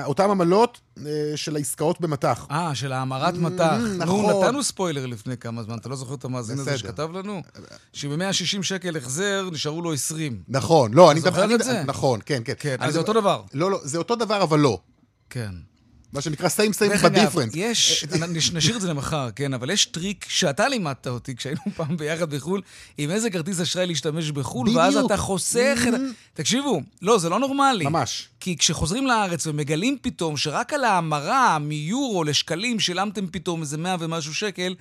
אותן עמלות אה, של העסקאות במטח. אה, של ההמרת מטח. נו, נכון. נתנו ספוילר לפני כמה זמן, אתה לא זוכר את המאזין הזה. שכתב לנו? שב-160 שקל החזר, נשארו לו 20. נכון, לא, אני זוכר מדבר... אני- את זה? נכון, כן, כן. כן, אז זה אותו דבר. לא, לא, זה אותו דבר, אבל לא. כן. מה שנקרא same same דרך but אגב, different. יש, נש- נשאיר את זה למחר, כן, אבל יש טריק שאתה לימדת אותי כשהיינו פעם ביחד בחו"ל, עם איזה כרטיס אשראי להשתמש בחו"ל, ואז. אתה חוסך את... ה- תקשיבו, לא, זה לא נורמלי. ממש. כי כשחוזרים לארץ ומגלים פתאום שרק על ההמרה מיורו לשקלים שילמתם פתאום איזה 100 ומשהו שקל,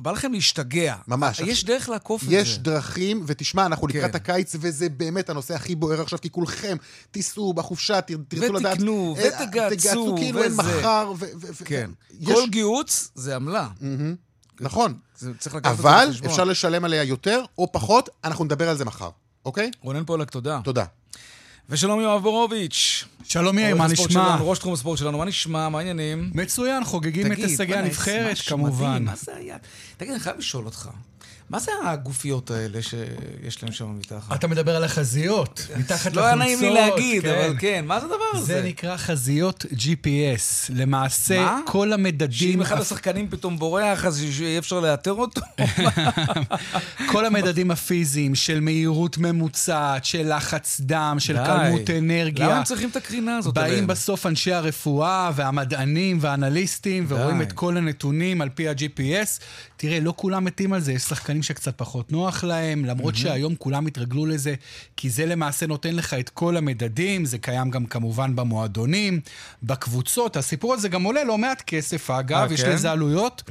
בא לכם להשתגע. ממש. יש דרך לעקוף את זה. יש דרכים, ותשמע, אנחנו כן. לקראת הקיץ, וזה באמת הנושא הכי בוער עכשיו, כי כולכם תיסעו בחופשה, תר- תרצו לדעת... ותקנו, אה, ותגהצו, תגהצו כאילו אין וזה. מחר, ו... כן. יש- כל גיהוץ זה עמלה. נכון. אבל. אפשר לשלם עליה יותר או פחות, אנחנו נדבר על זה מחר, אוקיי? רונן פולק, תודה. תודה. ושלום יואב בורוביץ'. שלום יאיר, מה נשמע? שלנו, ראש תחום הספורט שלנו, מה נשמע? מה העניינים? מצוין, חוגגים את תגיד, הישגי וואלה, הנבחרת, כמובן. מה זה היה? תגיד, אני חייב לשאול אותך, מה זה הגופיות האלה שיש להם שם מתחת? אתה מדבר על החזיות, מתחת לחולצות. לא היה נעים לי להגיד, כן. אבל כן, מה זה הדבר הזה? זה נקרא חזיות GPS. למעשה, מה? כל המדדים... שאם אחד השחקנים פתאום בורח, אז אי אפשר לאתר אותו? כל המדדים הפיזיים של מהירות ממוצעת, של לחץ דם, של. קלמות אנרגיה. למה הם צריכים את הקרינה הזאת באים עליהם? בסוף אנשי הרפואה והמדענים והאנליסטים. ורואים את כל הנתונים על פי ה-GPS. תראה, לא כולם מתים על זה, יש שחקנים שקצת פחות נוח להם, למרות שהיום כולם התרגלו לזה, כי זה למעשה נותן לך את כל המדדים, זה קיים גם כמובן במועדונים, בקבוצות. הסיפור הזה גם עולה לא מעט כסף, אגב, אה, יש כן? לזה עלויות.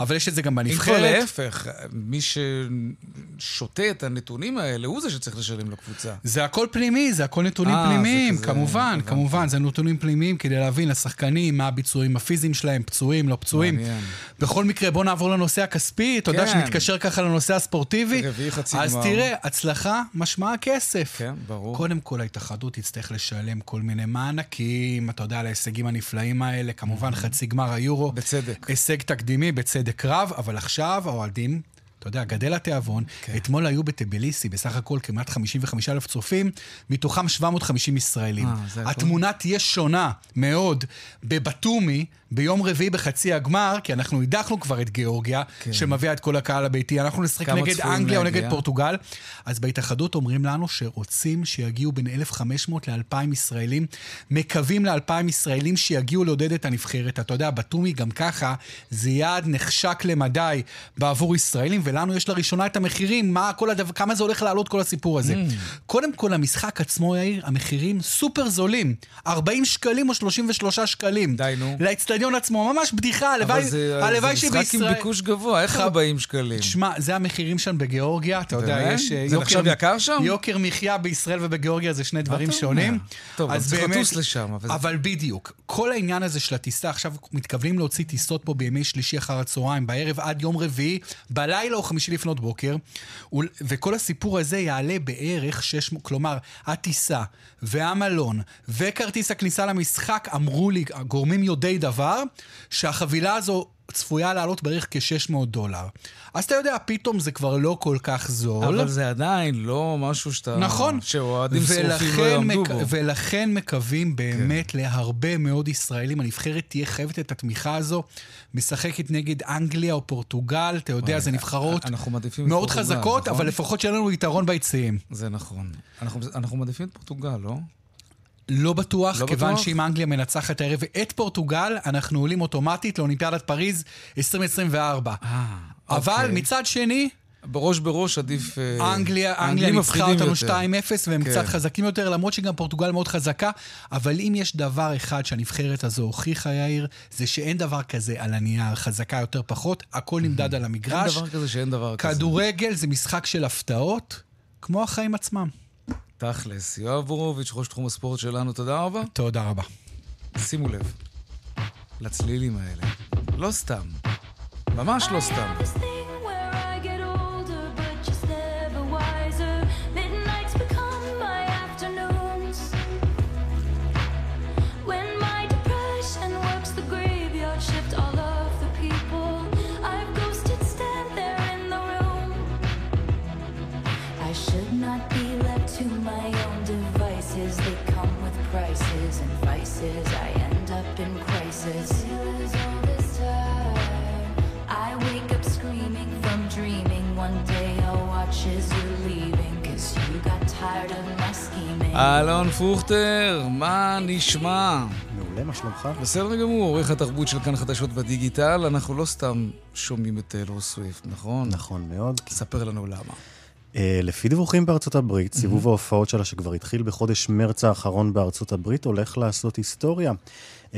אבל יש את זה גם אם כבר בנבחרת. להפך, מי ששותה את הנתונים האלה, הוא זה שצריך לשלם לקבוצה. זה הכל פנימי, זה הכל נתונים אה, זה פנימיים, כזה, כמובן. כמובן, זה נתונים פנימיים כדי להבין לשחקנים מה הביצועים הפיזיים שלהם, פצועים, לא פצועים. מעניין. בכל מקרה, בוא נעבור לנושא הכספי, אתה יודע כן. שמתקשר ככה לנושא הספורטיבי. רביעי חצי אז גמר. תראה, הצלחה משמעה כסף. כן, ברור. קודם כל, ההתאחדות תצטרך לשלם כל מיני מענקים, אתה יודע, על ההישגים הנפלאים האלה, כמובן, חצי גמר היורו. בצדק. הישג תקדימי בצדק רב, אבל עכשיו האוהדים, אתה יודע, גדל התיאבון. כן. אתמול היו בטביליסי בסך הכל כמעט 55 אלף צופים, מתוכם 750 ישראלים. אה, הכל? התמונה תהיה שונה מאוד בבתומי, ביום רביעי בחצי הגמר, כי אנחנו הדחנו כבר את גיאורגיה, כן. שמביאה את כל הקהל הביתי. אנחנו נשחק נגד אנגליה או להגיע? נגד פורטוגל. אז בהתאחדות אומרים לנו שרוצים שיגיעו בין 1,500 ל-2,000 ישראלים, מקווים ל-2,000 ישראלים שיגיעו לעודד את הנבחרת. אתה יודע, בתומי גם ככה, זה יעד נחשק למדי בעבור ישראלים, ולנו יש לראשונה את המחירים, מה כל הדבר, כמה זה הולך לעלות כל הסיפור הזה. Mm. קודם כל, המשחק עצמו, יאיר, המחירים סופר זולים. 40 שקלים או 33 שקלים. די, נו. לאצטדיון עצמו, ממש בדיחה, הלוואי אבל זה משחק עם ביקוש גבוה, איך 40 שקלים? תשמע, זה המחירים שם בגיאורגיה, אתה יודע? יש... אה, זה נחשב יקר שם? יוקר מחיה בישראל ובגיאורגיה זה שני דברים? שונים. טוב, אז צריך לטוס לשם, אבל- בדיוק. כל העניין הזה של הטיסה, עכשיו מתכוונים להוציא טיסות פה בימי שלישי אחר הצהריים, בערב עד יום רביעי, בלילה או חמישי לפנות בוקר, וכל הסיפור הזה יעלה בערך 600, כלומר, הטיסה והמלון וכרטיס הכניסה למשחק, אמרו לי גורמים יודעי דבר, שהחבילה הזו... צפויה לעלות בערך כ-600 דולר. אז אתה יודע, פתאום זה כבר לא כל כך זול. אבל זה עדיין לא משהו שאתה... נכון. שאוהדים שרופים לא יעמדו מק- בו. ולכן מקווים באמת כן. להרבה מאוד ישראלים. הנבחרת תהיה חייבת את התמיכה הזו. משחקת נגד אנגליה או פורטוגל, אתה יודע, וואי, זה נבחרות מאוד פורטוגל, חזקות, נכון? אבל לפחות שיהיה לנו יתרון ביציעים. זה נכון. אנחנו, אנחנו מעדיפים את פורטוגל, לא? לא בטוח, לא כיוון בטוח? שאם אנגליה מנצחת הערב את פורטוגל, אנחנו עולים אוטומטית לאולימפיאדת פריז 2024. אבל אוקיי. מצד שני, בראש בראש עדיף... אה, אנגליה, אנגליה ניצחה אותנו יותר. 2-0 והם כן. קצת חזקים יותר, למרות שגם פורטוגל מאוד חזקה. אבל אם יש דבר אחד שהנבחרת הזו הוכיחה, יאיר, זה שאין דבר כזה על הנייר, חזקה יותר פחות, הכל נמדד על אין המגרש. דבר כזה שאין דבר כזה. כדורגל זה משחק של הפתעות, כמו החיים עצמם. תכלס. יואב בורוביץ', ראש תחום הספורט שלנו, תודה רבה. תודה רבה. שימו לב לצלילים האלה. לא סתם. ממש לא סתם. אלון פוכטר, מה נשמע? מעולה, מה שלומך? בסדר גמור, עורך התרבות של כאן חדשות בדיגיטל. אנחנו לא סתם שומעים את טיילור סוויפט, נכון? נכון מאוד. ספר לנו למה. Uh, לפי דיווחים בארצות הברית, סיבוב ההופעות שלה שכבר התחיל בחודש מרץ האחרון בארצות הברית, הולך לעשות היסטוריה. Uh,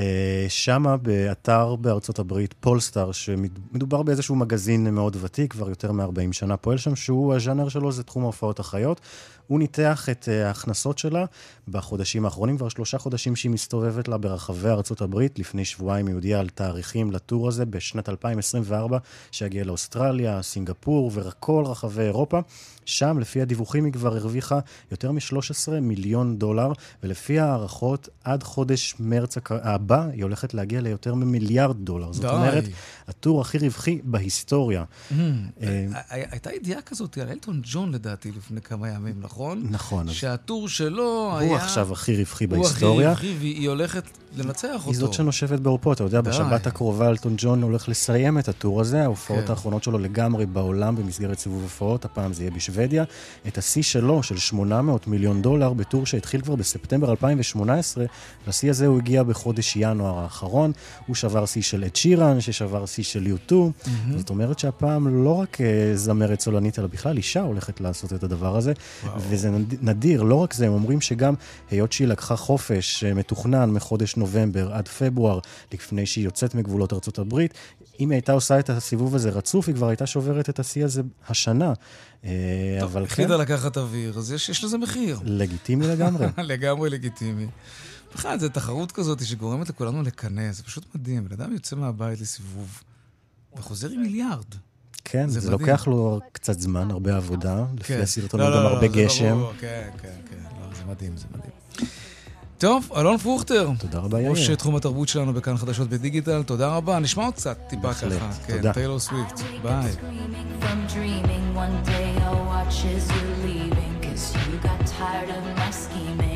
שמה באתר בארצות הברית, פולסטאר, שמדובר באיזשהו מגזין מאוד ותיק, כבר יותר מ-40 שנה פועל שם, שהוא, הז'אנר שלו זה תחום ההופעות החיות. הוא ניתח את uh, ההכנסות שלה בחודשים האחרונים, כבר שלושה חודשים שהיא מסתובבת לה ברחבי ארצות הברית. לפני שבועיים היא הודיעה על תאריכים לטור הזה בשנת 2024, שיגיע לאוסטרליה, סינגפור וכל רחבי אירופה. שם, לפי הדיווחים, היא כבר הרוויחה יותר מ-13 מיליון דולר, ולפי הערכות, עד חודש מרץ הבא, היא הולכת להגיע ליותר ממיליארד דולר. זאת די. אומרת, הטור הכי רווחי בהיסטוריה. Mm, אה, הייתה ידיעה כזאת על אלטון ג'ון לדעתי לפני כמה ימים, נכון? נכון, שהטור שלו היה... הוא עכשיו הכי רווחי הוא הכי בהיסטוריה. רווחי, והיא הולכת לנצח אותו. היא זאת שנושבת בעורפו, אתה יודע. בשבת הקרובה אלטון ג'ון הולך לסיים את הטור הזה, ההופעות כן. האחרונות שלו לגמרי בעולם במסגרת סיבוב הופעות, הפעם זה יהיה בשוודיה. את השיא שלו, של 800 מיליון דולר, בטור שהתחיל כבר בספטמבר 2018, לשיא הזה הוא הגיע בחודש ינואר האחרון. הוא שבר שיא של אד שירן, ששבר שיא של U2. זאת אומרת שהפעם לא רק אה, זמרת סולנית, אלא בכלל אישה הולכת לעשות את הדבר הזה. וזה נד- נדיר, לא רק זה, הם אומרים שגם היות שהיא לקחה חופש אה, מתוכנן מחודש נובמבר עד פברואר, לפני שהיא יוצאת מגבולות ארצות הברית, אם היא הייתה עושה את הסיבוב הזה רצוף, היא כבר הייתה שוברת את השיא הזה השנה. אה, טוב, אבל כן, החליטה לקחת אוויר, אז יש, יש לזה מחיר. לגיטימי לגמרי. לגמרי לגיטימי. בכלל, זו תחרות כזאת שגורמת לכולנו לקנא, זה פשוט מדהים. בן אדם יוצא מהבית לסיבוב וחוזר עם מיליארד. כן, זה זה מדהים. לוקח לו קצת זמן, הרבה עבודה, לפי כן. הסרטונים לא, לא, גם לא, הרבה זה גשם. ברור, כן, כן, כן. לא, זה מדהים, זה מדהים. טוב, אלון פרוכטר. תודה רבה, ראש יאיר. תחום התרבות שלנו בכאן חדשות בדיגיטל, תודה רבה. נשמע עוד קצת, טיפה ככה. כן, תודה. טיילור סוויפט. ביי. Tired of my scheming.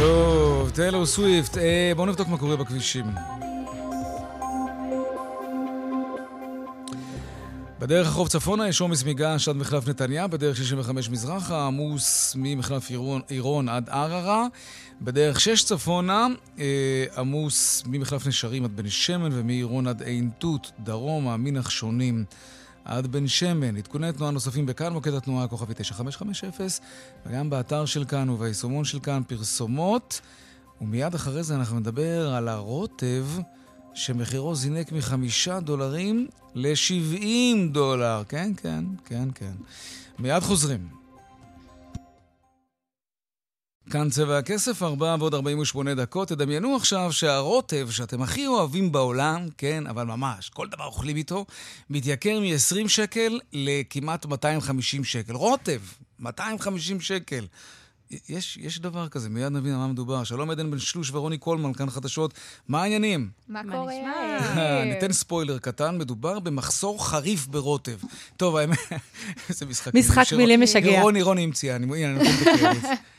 טוב, טיילור סוויפט. אה, בואו נבדוק מה קורה בכבישים. בדרך החוף צפונה יש עומס מגעש עד מחלף נתניה, בדרך 65 מזרחה, עמוס ממחלף עירון, עירון עד ערערה. בדרך 6 צפונה, אה, עמוס ממחלף נשרים עד בן שמן ומעירון עד עין תות, דרומה, מנחשונים עד בן שמן. עדכוני תנועה נוספים בכאן, מוקד התנועה הכוכבי 9550, וגם באתר של כאן וביישומון של כאן פרסומות. ומיד אחרי זה אנחנו נדבר על הרוטב שמחירו זינק מחמישה דולרים ל-70 דולר. כן, כן, כן, כן. מיד חוזרים. כאן צבע הכסף, 4 ועוד 48 דקות. תדמיינו עכשיו שהרוטב שאתם הכי אוהבים בעולם, כן, אבל ממש, כל דבר אוכלים איתו, מתייקר מ-20 שקל לכמעט 250 שקל. רוטב, 250 שקל. יש, יש דבר כזה, מיד נבין על מה מדובר. שלום עדן בן שלוש ורוני קולמן, כאן חדשות. מה העניינים? מה קורה? נשמע? ניתן ספוילר קטן, מדובר במחסור חריף ברוטב. טוב, האמת, איזה משחק משחק של- מילים משגע. רוני, רוני המציאה, אני הנה, אני נותן את הקרדיט.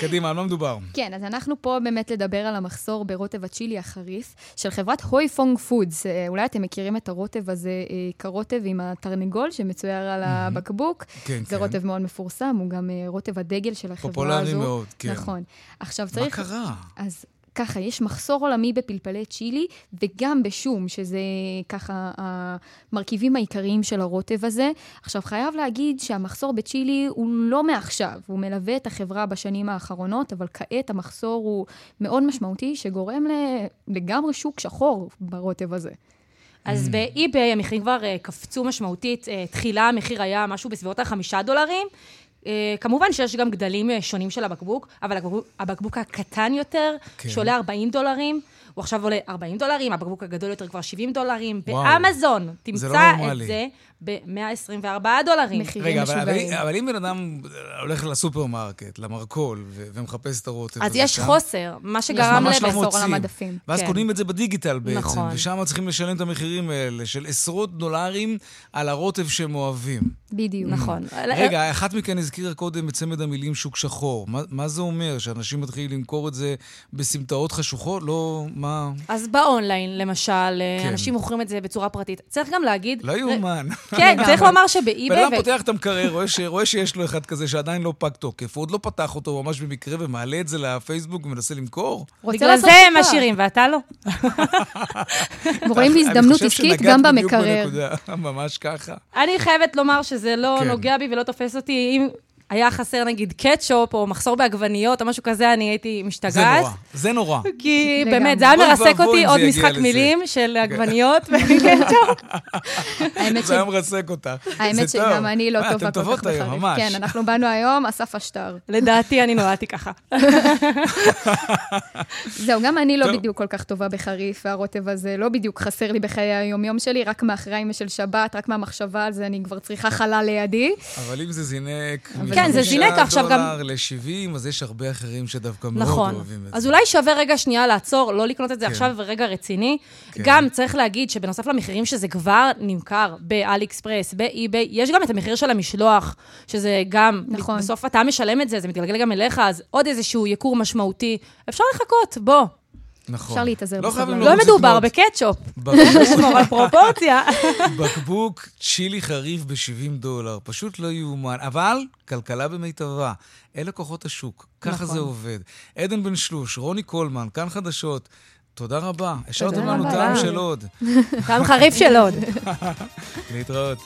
קדימה, על מה מדובר? כן, אז אנחנו פה באמת לדבר על המחסור ברוטב הצ'ילי החריף של חברת Huy Fong Foods. אה, אולי אתם מכירים את הרוטב הזה אה, כרוטב עם התרנגול שמצויר על הבקבוק. כן, זה כן. רוטב מאוד מפורסם, הוא גם אה, רוטב הדגל של החברה הזו. פופולרי מאוד, כן. נכון. עכשיו מה צריך... קרה? אז ככה, יש מחסור עולמי בפלפלי צ'ילי וגם בשום, שזה ככה המרכיבים העיקריים של הרוטב הזה. עכשיו, חייב להגיד שהמחסור בצ'ילי הוא לא מעכשיו, הוא מלווה את החברה בשנים האחרונות, אבל כעת המחסור הוא מאוד משמעותי, שגורם ל- לגמרי שוק שחור ברוטב הזה. אז באי-ביי המחירים כבר אה, קפצו משמעותית. אה, תחילה המחיר היה משהו בסביבות החמישה דולרים. אה, כמובן שיש גם גדלים אה, שונים של הבקבוק, אבל הבקבוק, הבקבוק הקטן יותר, כן. שעולה 40 דולרים, הוא עכשיו עולה 40 דולרים, הבקבוק הגדול יותר כבר 70 דולרים. וואו. באמזון זה תמצא לא את. זה ב-124 דולרים. מחירים רגע, אבל, אבל, אם בן אדם הולך לסופרמרקט, למרכול, ו- ומחפש את הרוטב אז יש שם, חוסר, מה שגרם ממש לא על. המדפים. ואז כן. קונים את זה בדיגיטל בעצם, נכון. ושם צריכים לשלם את המחירים האלה של עשרות דולרים על הרוטב שהם אוהבים. בדיוק. נכון. רגע, אחת מכן הזכירה קודם את צמד המילים שוק שחור. מה, מה זה אומר? שאנשים מתחילים למכור את זה בסמטאות חשוכות? לא, מה... אז באונליין, למשל, אה, כן. אנשים מוכרים את זה בצורה פרטית. צריך גם להגיד... לא יאומן. כן, צריך לומר בן שבאי-ביי... אדם פותח את המקרר, רואה, ש... רואה שיש לו אחד כזה שעדיין לא פג תוקף, הוא עוד לא פתח אותו ממש במקרה ומעלה את זה לפייסבוק ומנסה למכור. בגלל זה הם. עשירים, ואתה לא. רואים הזדמנות עסקית גם אני חושב שנגעת במקרר. בדיוק בנקודה, ממש ככה. אני חייבת לומר שזה לא כן. נוגע בי ולא תופס אותי. היה חסר נגיד קטשופ או מחסור בעגבניות או משהו כזה, אני הייתי זה משתגעת. נורא, זה נורא. כי. באמת, זה היה מרסק אותי עוד זה משחק. מילים של עגבניות וקטשופ. זה היה מרסק אותך. האמת זה. שגם אני לא אה, טובה כל טובות כך היום, בחריף. ממש. כן, אנחנו באנו היום, אסף השטר. לדעתי, אני נולדתי ככה. זהו, גם אני לא. בדיוק כל כך טובה בחריף, והרוטב הזה לא בדיוק חסר לי בחיי היום-יום שלי, רק האימא של שבת, רק מהמחשבה על זה, אני כבר צריכה חלל לידי. אבל אם זה זינק... כן, זה זינק עכשיו גם- דולר ל-70, אז יש הרבה אחרים שדווקא מאוד נכון. אוהבים את אז זה. אולי שווה רגע שנייה לעצור, לא לקנות את זה כן. עכשיו ורגע רציני. כן. גם צריך להגיד שבנוסף למחירים שזה כבר נמכר באלי אקספרס, באי-ביי, יש גם את המחיר של המשלוח, שזה גם, נכון. בסוף אתה משלם את זה, זה מתגלגל גם אליך, אז עוד איזשהו ייקור משמעותי. אפשר לחכות, בוא. נכון. אפשר להתאזר לא בסבלנות. לא לא מדובר בקטשופ. בקבוק, על פרופורציה. בקבוק צ'ילי חריף ב-70 דולר, פשוט לא יאומן. אבל כלכלה במיטבה, אלה כוחות השוק, ככה נכון. זה עובד. עדן בן שלוש, רוני קולמן, כאן חדשות. תודה רבה, השארתם לנו טעם של עוד. טעם חריף של עוד. להתראות.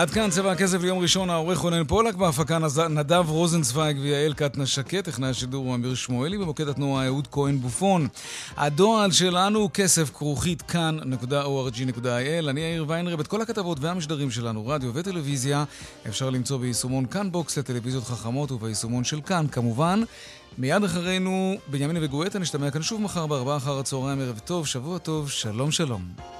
עד כאן צבע הכסף ליום ראשון, העורך רונן פולק בהפקה נדב רוזנצוויג ויעל קטנה שקט, טכנאי השידור הוא אמיר שמואלי, במוקד התנועה אהוד כהן בופון. הדוא"ל שלנו הוא כסף כרוכית kan.org.il. אני יאיר ויינרב, את כל הכתבות והמשדרים שלנו, רדיו וטלוויזיה, אפשר למצוא ביישומון כאן בוקס לטלוויזיות חכמות וביישומון של כאן, כמובן. מיד אחרינו, בנימין וגואטה, נשתמע כאן שוב מחר בארבעה אחר הצהריים, ערב טוב, שבוע טוב, שלום שלום.